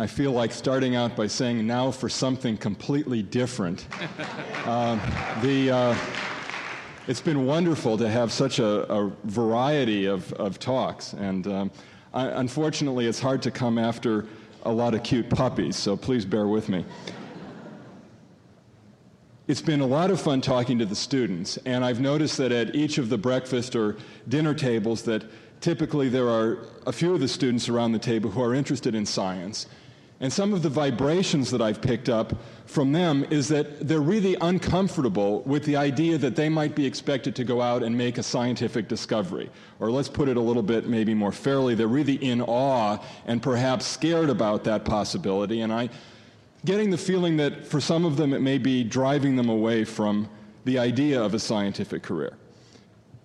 I feel like starting out by saying now for something completely different. um, the, uh, it's been wonderful to have such a, a variety of, of talks, and um, I, unfortunately, it's hard to come after a lot of cute puppies, so please bear with me. It's been a lot of fun talking to the students, and I've noticed that at each of the breakfast or dinner tables that typically there are a few of the students around the table who are interested in science. And some of the vibrations that I've picked up from them is that they're really uncomfortable with the idea that they might be expected to go out and make a scientific discovery. Or let's put it a little bit maybe more fairly, they're really in awe and perhaps scared about that possibility. And I getting the feeling that for some of them it may be driving them away from the idea of a scientific career.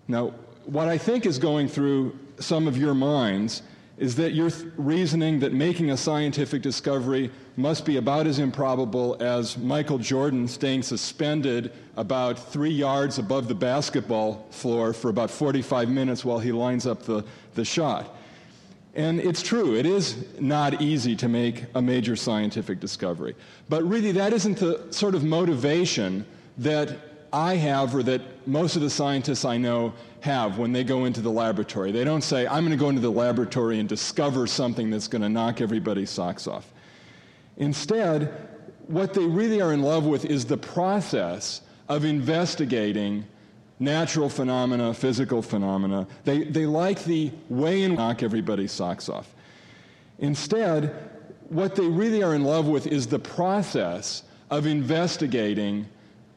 Now, what I think is going through some of your minds is that you're th- reasoning that making a scientific discovery must be about as improbable as Michael Jordan staying suspended about three yards above the basketball floor for about 45 minutes while he lines up the, the shot. And it's true, it is not easy to make a major scientific discovery. But really, that isn't the sort of motivation that I have or that most of the scientists I know have when they go into the laboratory. They don't say, I'm going to go into the laboratory and discover something that's going to knock everybody's socks off. Instead, what they really are in love with is the process of investigating natural phenomena, physical phenomena. They, they like the way in knock everybody's socks off. Instead, what they really are in love with is the process of investigating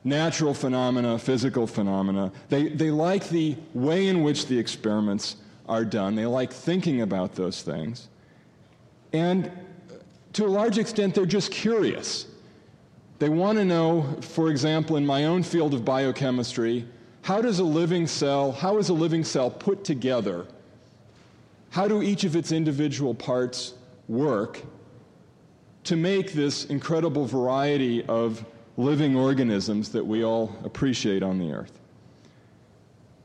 natural phenomena, physical phenomena. They, they like the way in which the experiments are done. They like thinking about those things. And uh, to a large extent, they're just curious. They want to know, for example, in my own field of biochemistry, how does a living cell, how is a living cell put together? How do each of its individual parts work to make this incredible variety of living organisms that we all appreciate on the earth.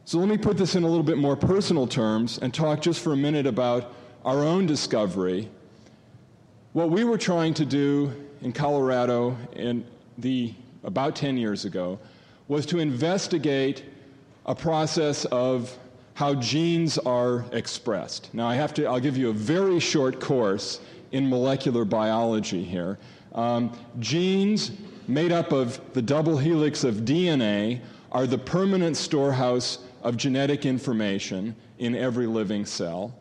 So let me put this in a little bit more personal terms and talk just for a minute about our own discovery. What we were trying to do in Colorado in the about 10 years ago was to investigate a process of how genes are expressed. Now I have to I'll give you a very short course in molecular biology here. Um, genes made up of the double helix of DNA, are the permanent storehouse of genetic information in every living cell.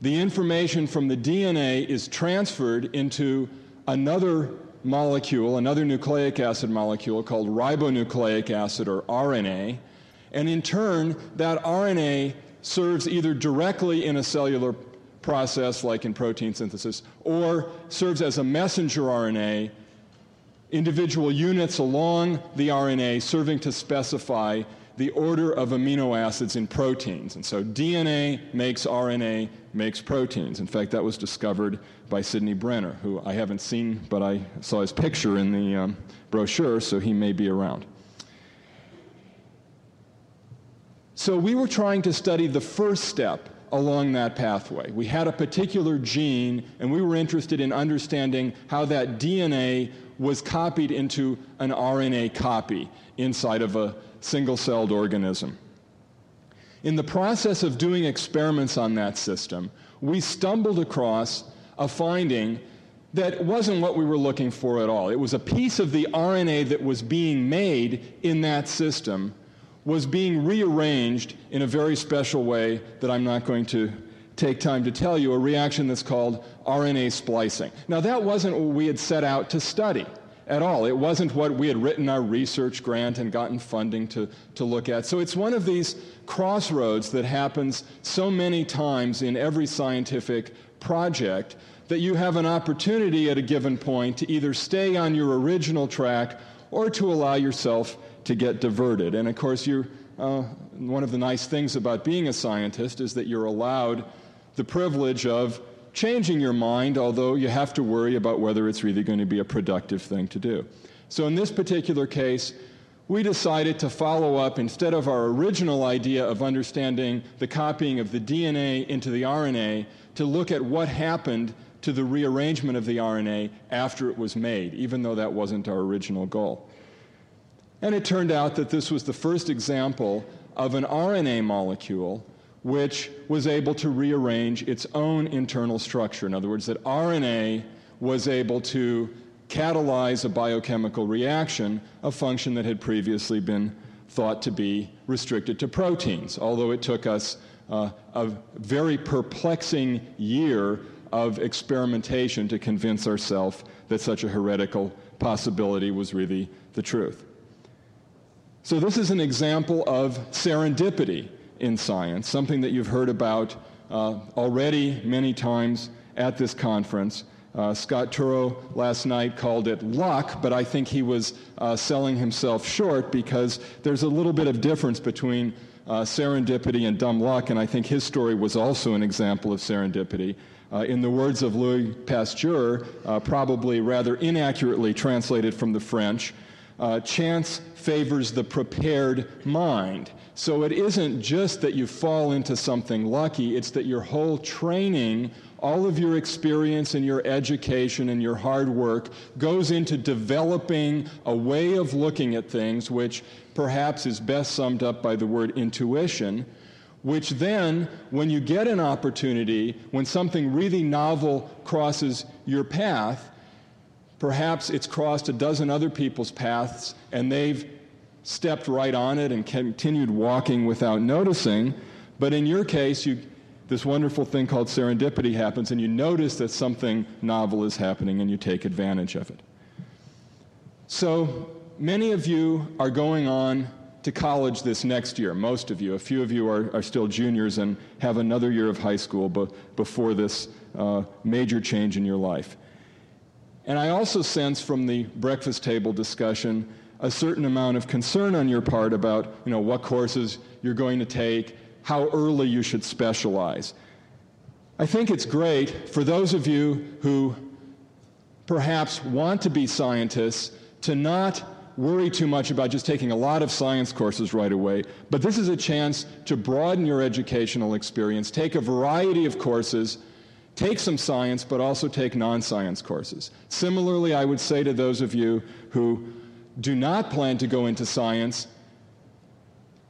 The information from the DNA is transferred into another molecule, another nucleic acid molecule called ribonucleic acid or RNA. And in turn, that RNA serves either directly in a cellular process like in protein synthesis or serves as a messenger RNA individual units along the RNA serving to specify the order of amino acids in proteins. And so DNA makes RNA, makes proteins. In fact, that was discovered by Sidney Brenner, who I haven't seen, but I saw his picture in the um, brochure, so he may be around. So we were trying to study the first step along that pathway. We had a particular gene, and we were interested in understanding how that DNA was copied into an RNA copy inside of a single celled organism. In the process of doing experiments on that system, we stumbled across a finding that wasn't what we were looking for at all. It was a piece of the RNA that was being made in that system was being rearranged in a very special way that I'm not going to take time to tell you, a reaction that's called RNA splicing. Now, that wasn't what we had set out to study at all. It wasn't what we had written our research grant and gotten funding to, to look at. So it's one of these crossroads that happens so many times in every scientific project that you have an opportunity at a given point to either stay on your original track or to allow yourself to get diverted. And of course, you're, uh, one of the nice things about being a scientist is that you're allowed the privilege of changing your mind, although you have to worry about whether it's really going to be a productive thing to do. So in this particular case, we decided to follow up instead of our original idea of understanding the copying of the DNA into the RNA to look at what happened to the rearrangement of the RNA after it was made, even though that wasn't our original goal. And it turned out that this was the first example of an RNA molecule which was able to rearrange its own internal structure. In other words, that RNA was able to catalyze a biochemical reaction, a function that had previously been thought to be restricted to proteins, although it took us uh, a very perplexing year of experimentation to convince ourselves that such a heretical possibility was really the truth. So, this is an example of serendipity in science, something that you've heard about uh, already many times at this conference. Uh, Scott Turow last night called it luck, but I think he was uh, selling himself short because there's a little bit of difference between uh, serendipity and dumb luck, and I think his story was also an example of serendipity. Uh, in the words of Louis Pasteur, uh, probably rather inaccurately translated from the French, uh, chance favors the prepared mind. So it isn't just that you fall into something lucky, it's that your whole training, all of your experience and your education and your hard work goes into developing a way of looking at things which perhaps is best summed up by the word intuition. Which then, when you get an opportunity, when something really novel crosses your path, perhaps it's crossed a dozen other people's paths and they've stepped right on it and continued walking without noticing. But in your case, you, this wonderful thing called serendipity happens, and you notice that something novel is happening and you take advantage of it. So many of you are going on to college this next year, most of you. A few of you are, are still juniors and have another year of high school be, before this uh, major change in your life. And I also sense from the breakfast table discussion a certain amount of concern on your part about you know, what courses you're going to take, how early you should specialize. I think it's great for those of you who perhaps want to be scientists to not worry too much about just taking a lot of science courses right away, but this is a chance to broaden your educational experience, take a variety of courses, take some science, but also take non science courses. Similarly, I would say to those of you who do not plan to go into science,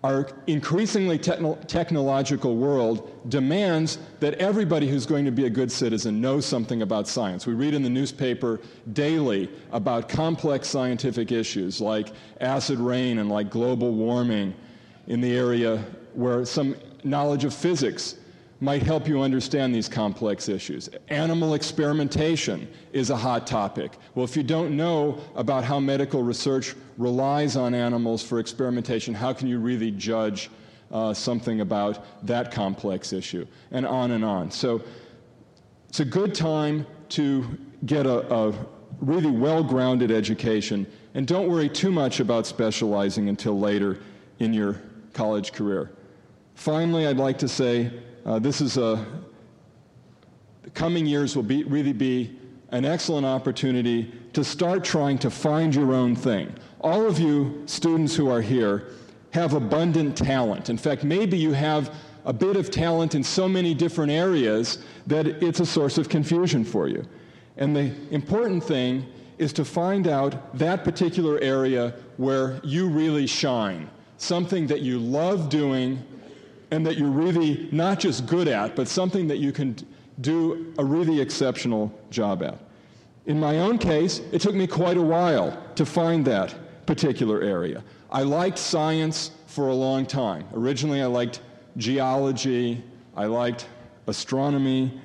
our increasingly technological world demands that everybody who's going to be a good citizen knows something about science. We read in the newspaper daily about complex scientific issues like acid rain and like global warming in the area where some knowledge of physics might help you understand these complex issues. Animal experimentation is a hot topic. Well, if you don't know about how medical research relies on animals for experimentation, how can you really judge uh, something about that complex issue? And on and on. So it's a good time to get a, a really well grounded education, and don't worry too much about specializing until later in your college career. Finally, I'd like to say uh, this is a, the coming years will be, really be an excellent opportunity to start trying to find your own thing. All of you students who are here have abundant talent. In fact, maybe you have a bit of talent in so many different areas that it's a source of confusion for you. And the important thing is to find out that particular area where you really shine, something that you love doing and that you're really not just good at, but something that you can do a really exceptional job at. In my own case, it took me quite a while to find that particular area. I liked science for a long time. Originally, I liked geology, I liked astronomy,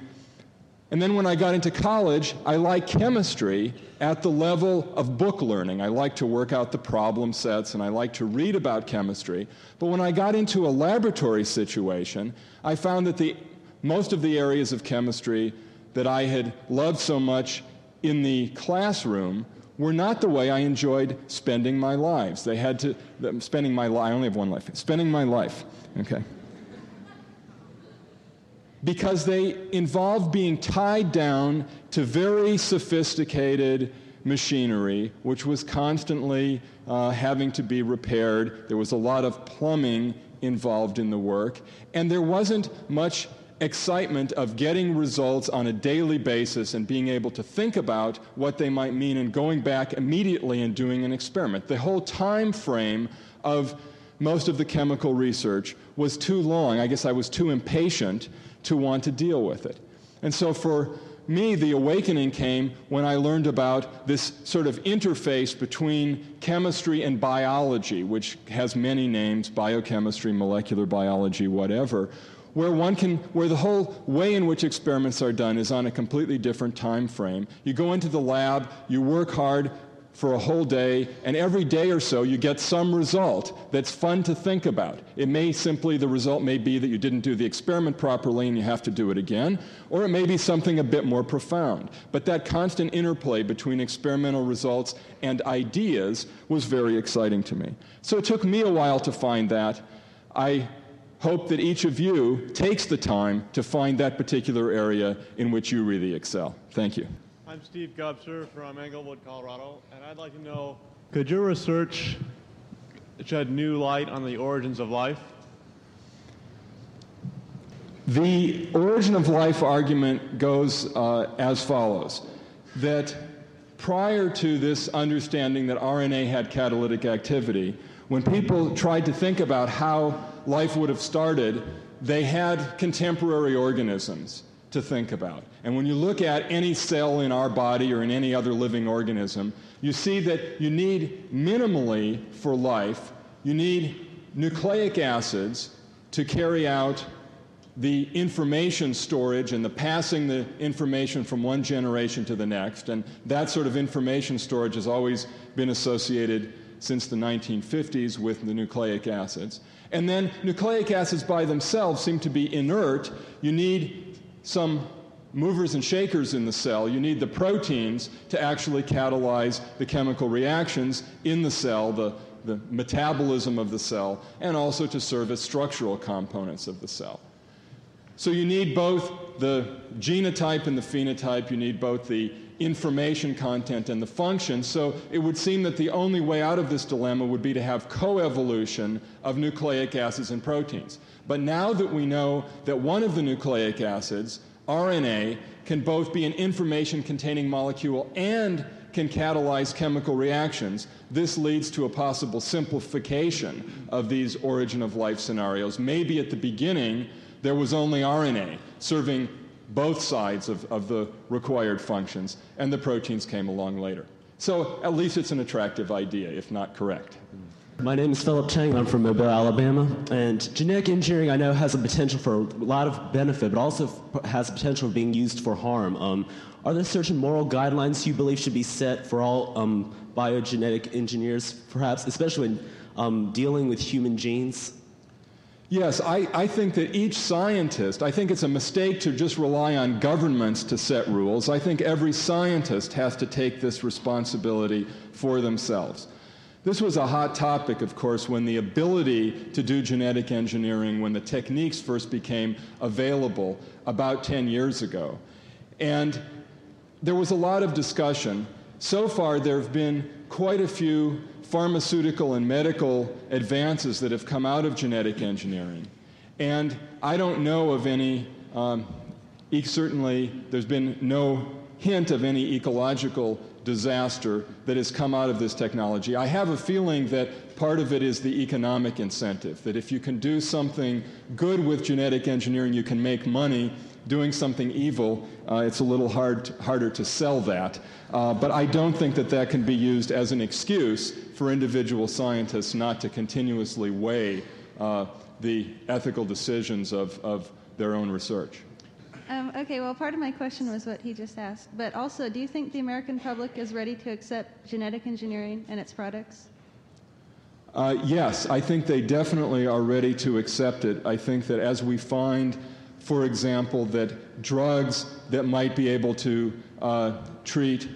and then when I got into college, I liked chemistry at the level of book learning. I liked to work out the problem sets and I liked to read about chemistry. But when I got into a laboratory situation, I found that the, most of the areas of chemistry that I had loved so much in the classroom were not the way I enjoyed spending my lives. They had to, spending my life, I only have one life, spending my life, okay? Because they involve being tied down to very sophisticated machinery, which was constantly uh, having to be repaired. There was a lot of plumbing involved in the work, and there wasn't much excitement of getting results on a daily basis and being able to think about what they might mean and going back immediately and doing an experiment. The whole time frame of most of the chemical research was too long. I guess I was too impatient to want to deal with it. And so for me, the awakening came when I learned about this sort of interface between chemistry and biology, which has many names biochemistry, molecular biology, whatever where one can where the whole way in which experiments are done is on a completely different time frame you go into the lab you work hard for a whole day, and every day or so you get some result that's fun to think about. It may simply, the result may be that you didn't do the experiment properly and you have to do it again, or it may be something a bit more profound. But that constant interplay between experimental results and ideas was very exciting to me. So it took me a while to find that. I hope that each of you takes the time to find that particular area in which you really excel. Thank you. I'm Steve Gubser from Englewood, Colorado, and I'd like to know could your research shed new light on the origins of life? The origin of life argument goes uh, as follows that prior to this understanding that RNA had catalytic activity, when people tried to think about how life would have started, they had contemporary organisms to think about. And when you look at any cell in our body or in any other living organism, you see that you need minimally for life, you need nucleic acids to carry out the information storage and the passing the information from one generation to the next. And that sort of information storage has always been associated since the 1950s with the nucleic acids. And then nucleic acids by themselves seem to be inert. You need some movers and shakers in the cell. You need the proteins to actually catalyze the chemical reactions in the cell, the, the metabolism of the cell, and also to serve as structural components of the cell. So you need both the genotype and the phenotype, you need both the information content and the function. So it would seem that the only way out of this dilemma would be to have coevolution of nucleic acids and proteins. But now that we know that one of the nucleic acids, RNA, can both be an information containing molecule and can catalyze chemical reactions, this leads to a possible simplification of these origin of life scenarios. Maybe at the beginning, there was only RNA serving both sides of, of the required functions, and the proteins came along later. So at least it's an attractive idea, if not correct. My name is Philip Chang. I'm from Mobile, Alabama. And genetic engineering, I know, has a potential for a lot of benefit, but also has potential of being used for harm. Um, are there certain moral guidelines you believe should be set for all um, biogenetic engineers, perhaps, especially when um, dealing with human genes? Yes, I, I think that each scientist, I think it's a mistake to just rely on governments to set rules. I think every scientist has to take this responsibility for themselves. This was a hot topic, of course, when the ability to do genetic engineering, when the techniques first became available about 10 years ago. And there was a lot of discussion. So far, there have been quite a few pharmaceutical and medical advances that have come out of genetic engineering. And I don't know of any, um, certainly, there's been no hint of any ecological disaster that has come out of this technology. I have a feeling that part of it is the economic incentive, that if you can do something good with genetic engineering, you can make money. Doing something evil, uh, it's a little hard, harder to sell that. Uh, but I don't think that that can be used as an excuse for individual scientists not to continuously weigh uh, the ethical decisions of, of their own research. Um, okay, well, part of my question was what he just asked. But also, do you think the American public is ready to accept genetic engineering and its products? Uh, yes, I think they definitely are ready to accept it. I think that as we find, for example, that drugs that might be able to uh, treat,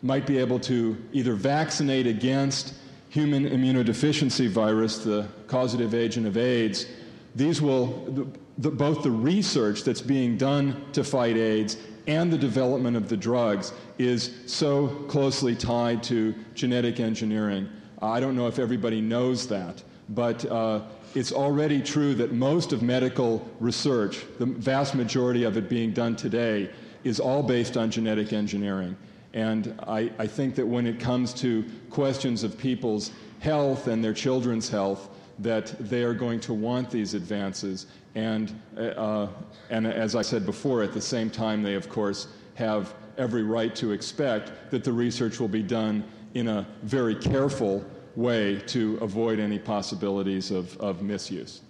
might be able to either vaccinate against human immunodeficiency virus, the causative agent of AIDS, these will, the, both the research that's being done to fight AIDS and the development of the drugs is so closely tied to genetic engineering. I don't know if everybody knows that, but uh, it's already true that most of medical research, the vast majority of it being done today, is all based on genetic engineering. And I, I think that when it comes to questions of people's health and their children's health, that they are going to want these advances. And, uh, and as I said before, at the same time, they, of course, have every right to expect that the research will be done in a very careful way to avoid any possibilities of, of misuse.